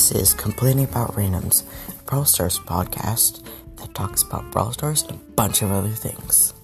This is Complaining About Randoms, a Brawl Stars podcast that talks about Brawl Stars and a bunch of other things.